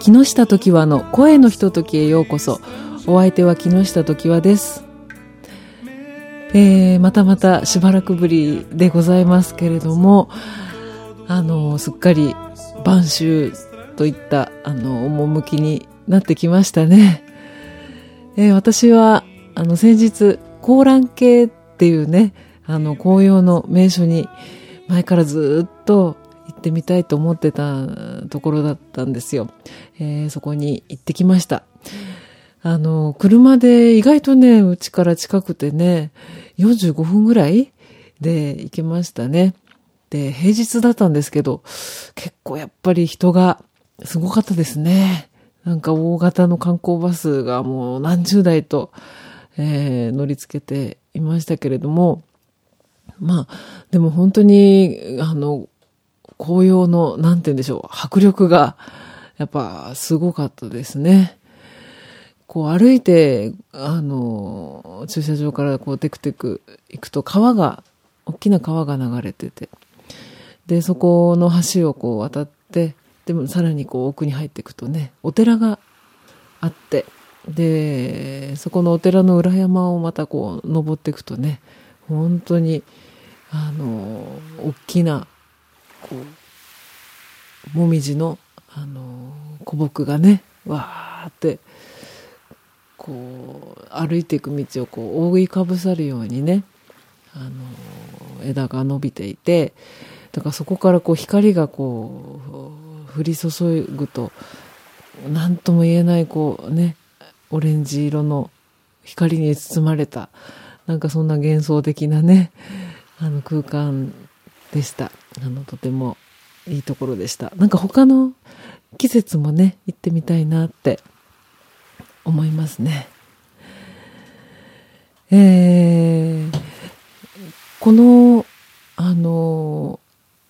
木下時和の声のひとときへようこそ。お相手は木下時和です。えー、またまたしばらくぶりでございますけれども、あの、すっかり晩秋といった、あの、趣になってきましたね。えー、私は、あの、先日、高蘭系っていうね、あの、紅葉の名所に、前からずっと行ってみたいと思ってたところだったんですよ。えー、そこに行ってきました。あの、車で意外とね、うちから近くてね、45分ぐらいで行けましたね。で、平日だったんですけど、結構やっぱり人がすごかったですね。なんか大型の観光バスがもう何十台と、えー、乗り付けていましたけれども、まあ、でも本当に、あの、紅葉の、なんて言うんでしょう、迫力が、やっぱすごかったですね。こう歩いて、あの、駐車場からこうテクテク行くと川が、大きな川が流れてて、で、そこの橋をこう渡って、でもさらにこう奥に入っていくとね、お寺があって、で、そこのお寺の裏山をまたこう登っていくとね、本当に、あの、大きなこう、もみじの、あの、古木がね、わーって、こう、歩いていく道をこう、覆いかぶさるようにね、あの、枝が伸びていて、だからそこからこう、光がこう、降り注ぐと、何とも言えないこうね、オレンジ色の光に包まれた、なんかそんな幻想的なね、あの空間でした。あの、とてもいいところでした。なんか他の季節もね、行ってみたいなって思いますね。えー、この、あの、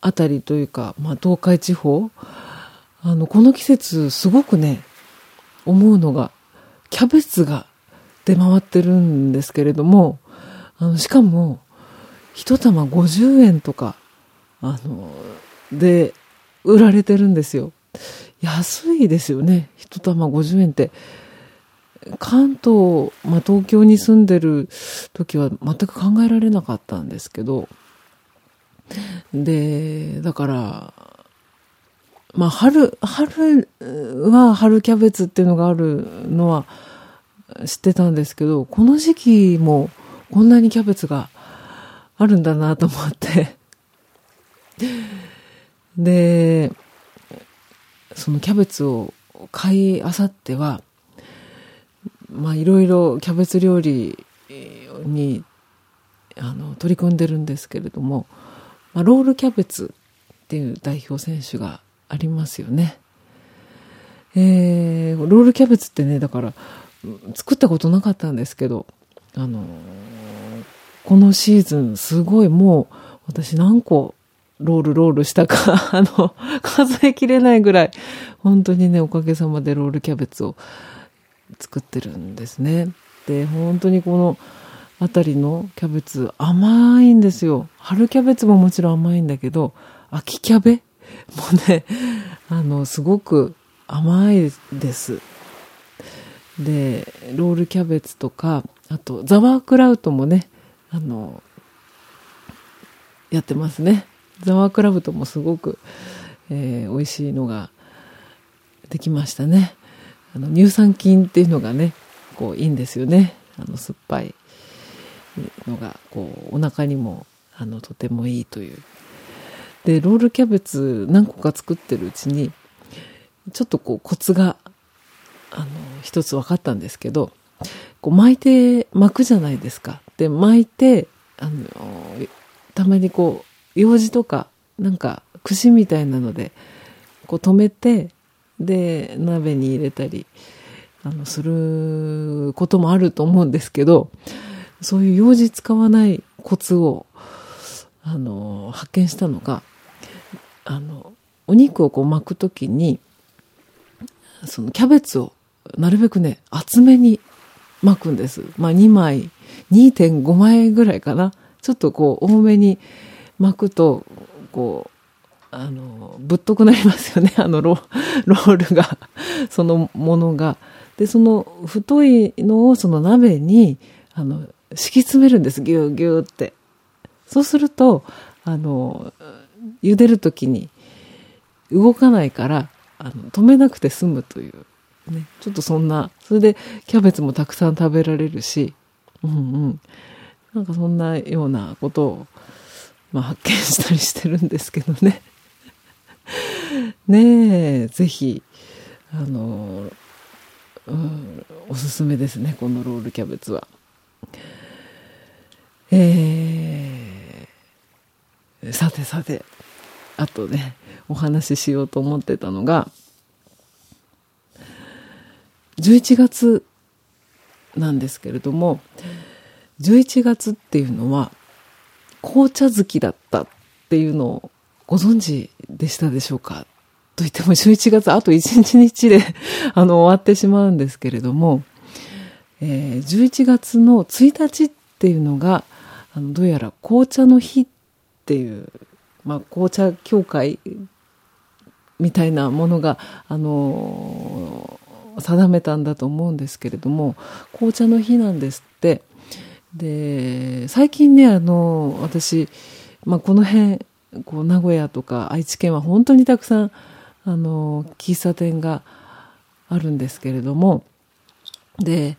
あたりというか、まあ、東海地方、あの、この季節すごくね、思うのが、キャベツが出回ってるんですけれども、あの、しかも、一玉50円とかあの、で、売られてるんですよ。安いですよね。一玉50円って。関東、まあ、東京に住んでる時は全く考えられなかったんですけど、で、だから、まあ、春、春は春キャベツっていうのがあるのは知ってたんですけど、この時期もこんなにキャベツがあるんだなと思って、で、そのキャベツを買いあさっては、まあいろいろキャベツ料理にあの取り組んでるんですけれども、まあ、ロールキャベツっていう代表選手がありますよね。えー、ロールキャベツってね、だから作ったことなかったんですけど、あのこのシーズンすごいもう私何個ロールロールしたか、あの、数えきれないぐらい、本当にね、おかげさまでロールキャベツを作ってるんですね。で、本当にこの辺りのキャベツ甘いんですよ。春キャベツももちろん甘いんだけど、秋キャベ？もね、あの、すごく甘いです。で、ロールキャベツとか、あと、ザワークラウトもね、あの、やってますね。ザワークラブともすごく、えー、美味しいのができましたね。あの乳酸菌っていうのがね、こういいんですよね。あの酸っぱいのが、こうお腹にもあのとてもいいという。で、ロールキャベツ何個か作ってるうちに、ちょっとこうコツが、あの、一つ分かったんですけど、こう巻いて、巻くじゃないですか。で、巻いて、あの、たまにこう、用事とか、なんか、串みたいなので、こう止めて、で、鍋に入れたり、あの、することもあると思うんですけど、そういう用事使わないコツを、あの、発見したのが、あの、お肉をこう巻くときに、そのキャベツをなるべくね、厚めに巻くんです。まあ2枚、2.5枚ぐらいかな。ちょっとこう多めに巻くとこあの、ぶっとくなりますよね。あのロ、ロールが、そのものが。で、その太いのをその鍋に、あの、敷き詰めるんです。ぎゅうぎゅうって。そうすると、あの、茹でるときに動かないから、あの、止めなくて済むという。ね。ちょっとそんな、それでキャベツもたくさん食べられるし、うんうん。なんかそんなようなことを、まあ発見したりしてるんですけどね。ねえ、ぜひ、あの、うん、おすすめですね、このロールキャベツは。えー、さてさて、あとね、お話ししようと思ってたのが、11月なんですけれども、11月っていうのは、紅茶好きだったっていうのをご存知でしたでしょうか？と言っても11月あと1日で あの終わってしまうんですけれども、えー、11月の1日っていうのがあのどうやら紅茶の日っていう、まあ、紅茶協会みたいなものが、あの、定めたんだと思うんですけれども紅茶の日なんですって。で最近ねあの私、まあ、この辺こう名古屋とか愛知県は本当にたくさんあの喫茶店があるんですけれどもで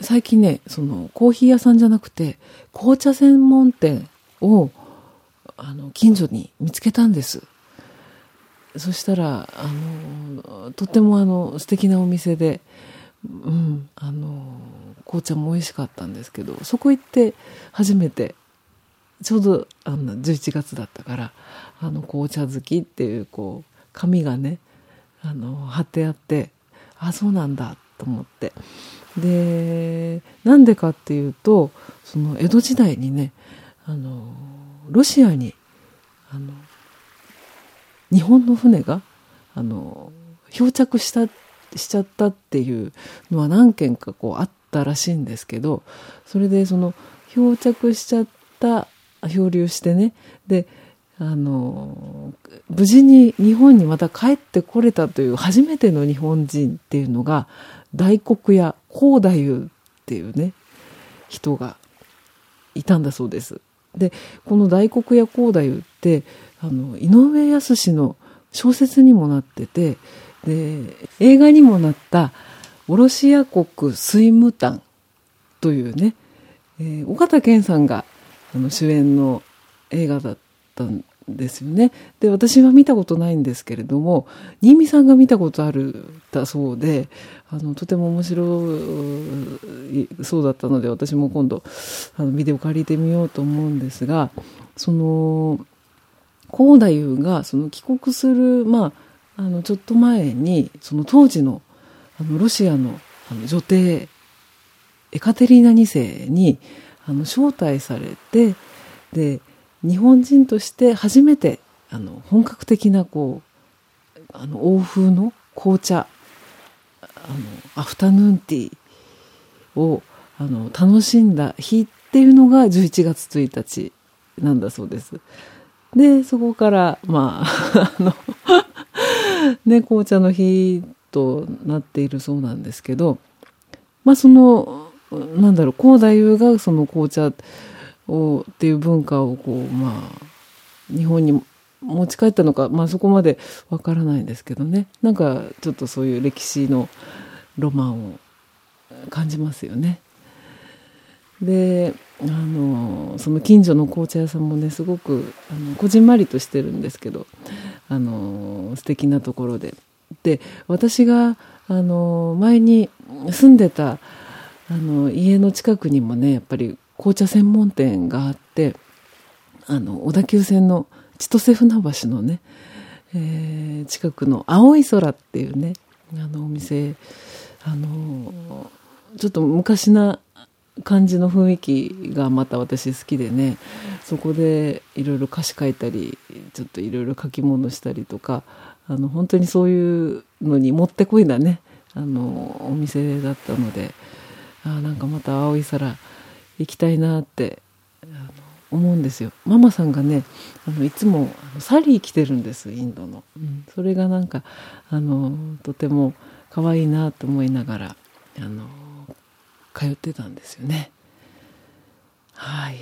最近ねそのコーヒー屋さんじゃなくて紅茶専門店をあの近所に見つけたんです。そしたらあのとってもあの素敵なお店で、うん、あの紅茶も美味しかったんですけどそこ行って初めてちょうどあの11月だったからあの紅茶好きっていうこう紙がねあの貼ってあってあそうなんだと思って。でなんでかっていうとその江戸時代にねあのロシアにあの日本の船があの漂着したしちゃったっていうのは何件かこうあったらしいんですけどそれでその漂着しちゃった漂流してねであの無事に日本にまた帰ってこれたという初めての日本人っていうのが大黒屋幸太夫っていうね人がいたんだそうです。でこの大黒屋幸太夫ってあの井上康の小説にもなっててで映画にもなった「おろし屋国水務炭」というね、えー、岡田健さんがあの主演の映画だったんですよね。で、私は見たことないんですけれども、新見さんが見たことあるだそうで、あの、とても面白いそうだったので、私も今度、あの、ビデオ借りてみようと思うんですが、その、高太夫が、その帰国する、まあ、あの、ちょっと前に、その当時の、あの、ロシアの、あの、女帝、エカテリーナ2世に、あの、招待されて、で、日本人として初めてあの本格的なこうあの欧風の紅茶あのアフタヌーンティーをあの楽しんだ日っていうのが11月1日なんだそうです。でそこからまあ あのね紅茶の日となっているそうなんですけどまあそのなんだろう高太夫がその紅茶をっていう文化をこうまあ日本に持ち帰ったのか、まあ、そこまでわからないんですけどねなんかちょっとそういう歴史のロマンを感じますよね。であのその近所の紅茶屋さんもねすごくあのこじんまりとしてるんですけどあの素敵なところでで私があの前に住んでたあの家の近くにもねやっぱり紅茶専門店があってあの小田急線の千歳船橋のね、えー、近くの青い空っていうねあのお店あのちょっと昔な感じの雰囲気がまた私好きでね。そこでいろいろ歌詞書いたりちょっといろいろ書き物したりとかあの本当にそういうのにもってこいなね。あのお店だったので。あなんかまた青い空行きたいなって思うんですよ。ママさんがねあのいつもサリー着てるんですインドの、うん、それがなんかあのとても可愛いなと思いながらあの通ってたんですよね。はい。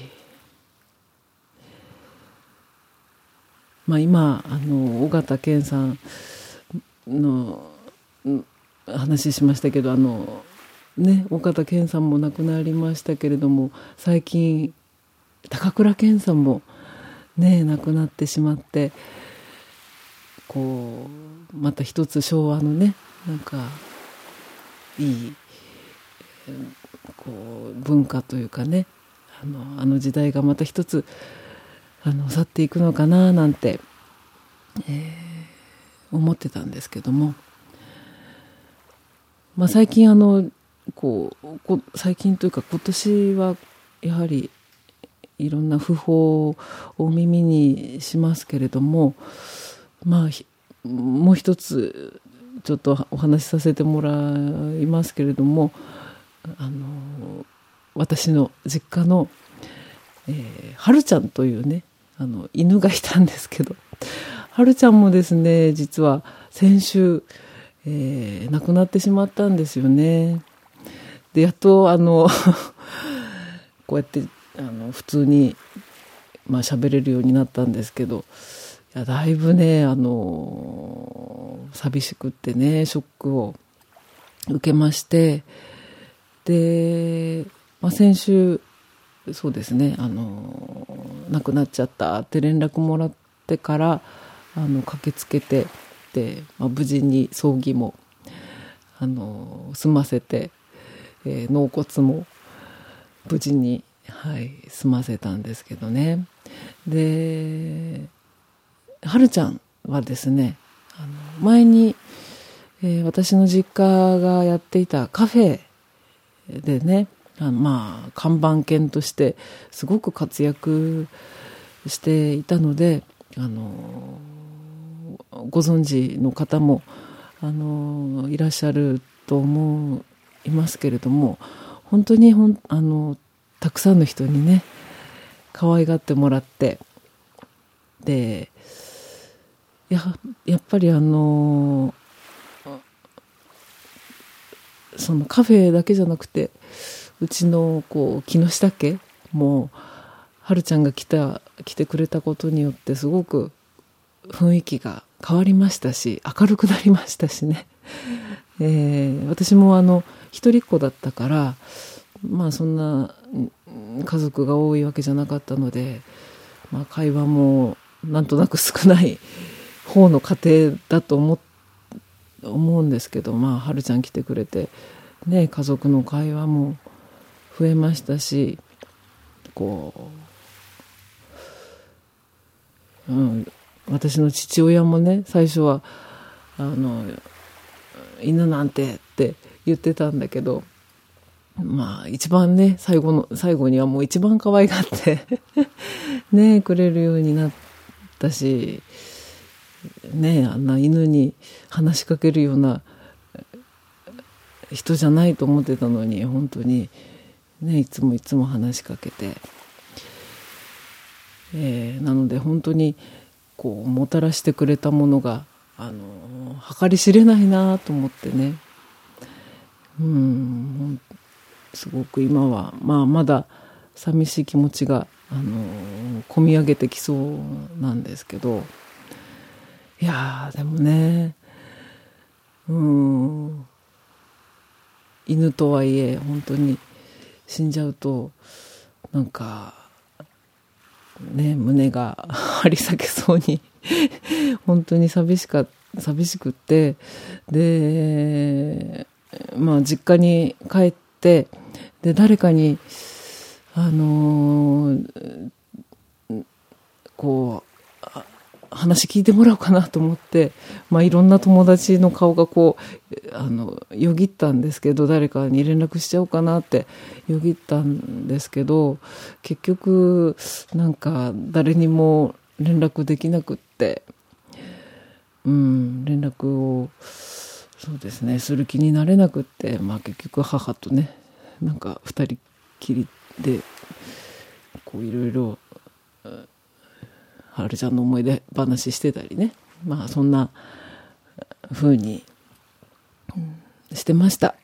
まあ今あの尾形健さんの話しましたけどあのね尾形健さんも亡くなりましたけれども最近高倉健さんもね亡くなってしまってこうまた一つ昭和のねなんかいいこう文化というかねあのあの時代がまた一つあの去っていくのかななんて、えー、思ってたんですけども、まあ、最近あのこう最近というか今年はやはりいろんな訃報を耳にしますけれどもまあもう一つちょっとお話しさせてもらいますけれどもあの私の実家の、えー、はるちゃんというねあの犬がいたんですけどはるちゃんもですね実は先週、えー、亡くなってしまったんですよね。でやっとあの こうやってあの普通にまあ喋れるようになったんですけどいやだいぶねあの寂しくってねショックを受けましてで、まあ、先週そうですねあの亡くなっちゃったって連絡もらってからあの駆けつけてで、まあ、無事に葬儀もあの済ませて、えー、納骨も無事に、はい、済ませたんですけどね。ではるちゃんはですねあの前に、えー、私の実家がやっていたカフェでねあのまあ看板犬としてすごく活躍していたのであのご存知の方もあのいらっしゃると思いますけれども本当にほんあのたくさんの人にね可愛がってもらってでややっぱりあのそのカフェだけじゃなくてうちのこう木下家もはるちゃんが来た来てくれたことによってすごく雰囲気が変わりましたし明るくなりましたしね、えー、私もあの一人っ子だったからまあそんな家族が多いわけじゃなかったので、まあ、会話もなんとなく少ない方の家庭だと思って思うんですけどまあはるちゃん来てくれてね家族の会話も増えましたしこう、うん、私の父親もね最初はあの犬なんてって言ってたんだけどまあ一番ね最後の最後にはもう一番可愛がって ねくれるようになったしねあんな犬に話しかけるような人じゃないと思ってたのに本当にねいつもいつも話しかけて、えー、なので本当にこうもたらしてくれたものがあの計り知れないなと思ってねうんすごく今はまあまだ寂しい気持ちがあの込み上げてきそうなんですけど。いやでもねうん。犬とはいえ本当に死んじゃうとなんかね胸が 張り裂けそうに 本当に寂しか寂しくってでまあ実家に帰ってで誰かにあのー、こう話聞いてもらおうかなと思って、まあ、いろんな友達の顔がこうあのよぎったんですけど誰かに連絡しちゃおうかなってよぎったんですけど結局なんか誰にも連絡できなくってうん連絡をそうですねする気になれなくって、まあ、結局母とねなんか2人きりでこういろいろはるちゃんの思い出話してたりね。まあそんな風に、してました。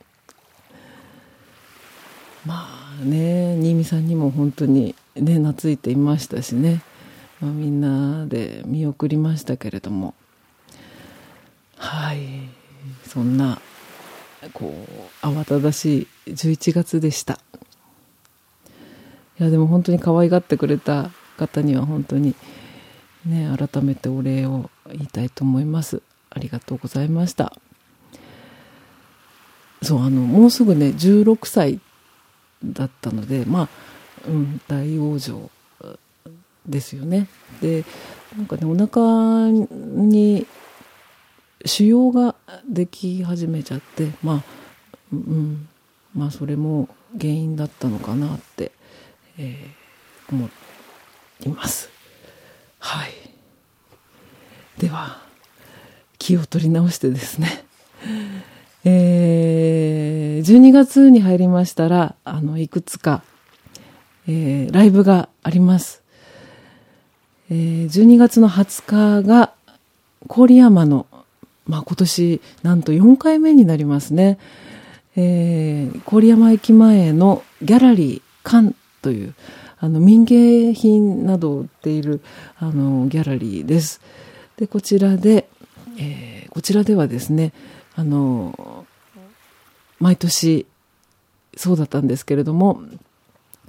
まあね新見さんにも本当にね懐いていましたしね、まあ、みんなで見送りましたけれども。はい。そんなこう慌ただしい11月でした。いやでも本当に可愛がってくれた方には本当にね改めてお礼を言いたいと思います。ありがとうございました。そうあのもうすぐね16歳だったのでまあ、うん、大往生ですよね。でなんかねお腹に腫瘍ができ始めちゃってまあうんまあそれも原因だったのかなって、えー、思います。はい。では気を取り直してですね。えー、12月に入りましたらあのいくつか、えー、ライブがあります、えー、12月の20日が郡山のまあ、今年なんと4回目になりますね、えー、郡山駅前のギャラリー館というあの民芸品などを売っているあのギャラリーです。でこちらで、えー、こちらではですねあの毎年そうだったんですけれども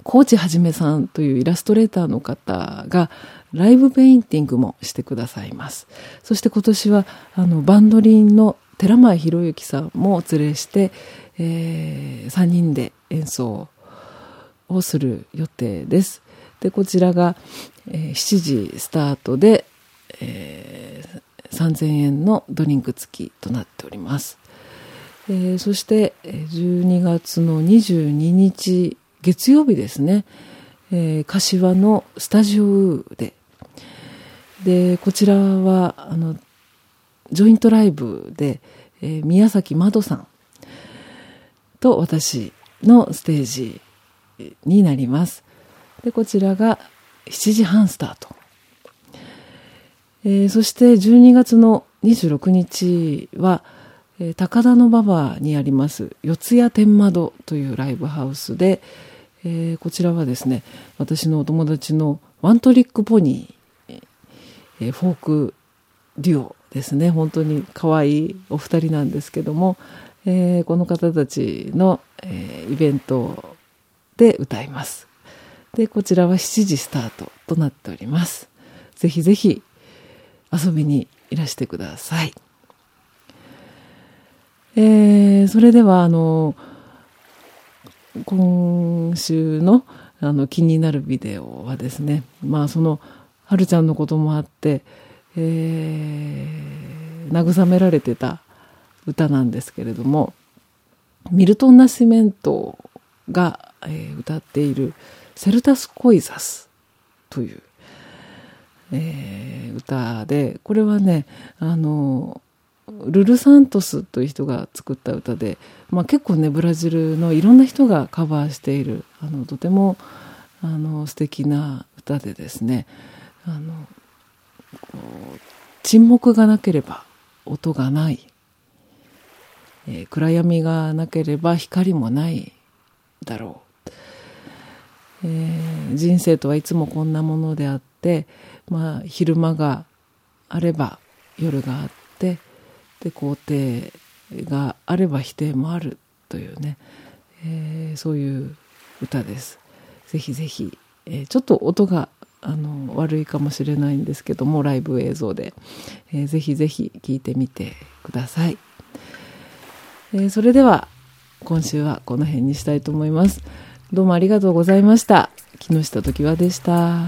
高知はじめさんというイラストレーターの方がライブペインティングもしてくださいます。そして今年はあのバンドリンの寺前博之さんもお連れして、えー、3人で演奏ををする予定です。でこちらが、え、7時スタートで、えー、3000円のドリンク付きとなっております、えー、そして12月の22日月曜日ですね、えー、柏のスタジオで。でこちらはあのジョイントライブで、えー、宮崎まどさんと私のステージになります。でこちらが7時半スタート、えー、そして12月の26日は、えー、高田馬場にあります四谷天窓というライブハウスで、えー、こちらはですね私のお友達のワントリックポニー、えー、フォークデュオですね。本当に可愛いお二人なんですけども、えー、この方たちの、えイベントで歌います。でこちらは7時スタートとなっております。ぜひぜひ遊びにいらしてください。えー、それではあの今週のあの気になるビデオはですねまあそのはるちゃんのこともあって、えー、慰められてた歌なんですけれどもミルトン・ナシメントが、えー、歌っている「セルタス・コイザス」という、えー、歌でこれはねあのルル・サントスという人が作った歌で、まあ、結構ねブラジルのいろんな人がカバーしているあのとてもあの素敵な歌でですねあの沈黙がなければ音がない、えー、暗闇がなければ光もないだろう、えー、人生とはいつもこんなものであって、まあ、昼間があれば夜があってで肯定があれば否定もあるというね、えー、そういう歌です。ぜひぜひ、えー、ちょっと音があの悪いかもしれないんですけどもライブ映像で、えー、ぜひぜひ聴いてみてください、えー、それでは今週はこの辺にしたいと思いますどうもありがとうございました。木下時和でした。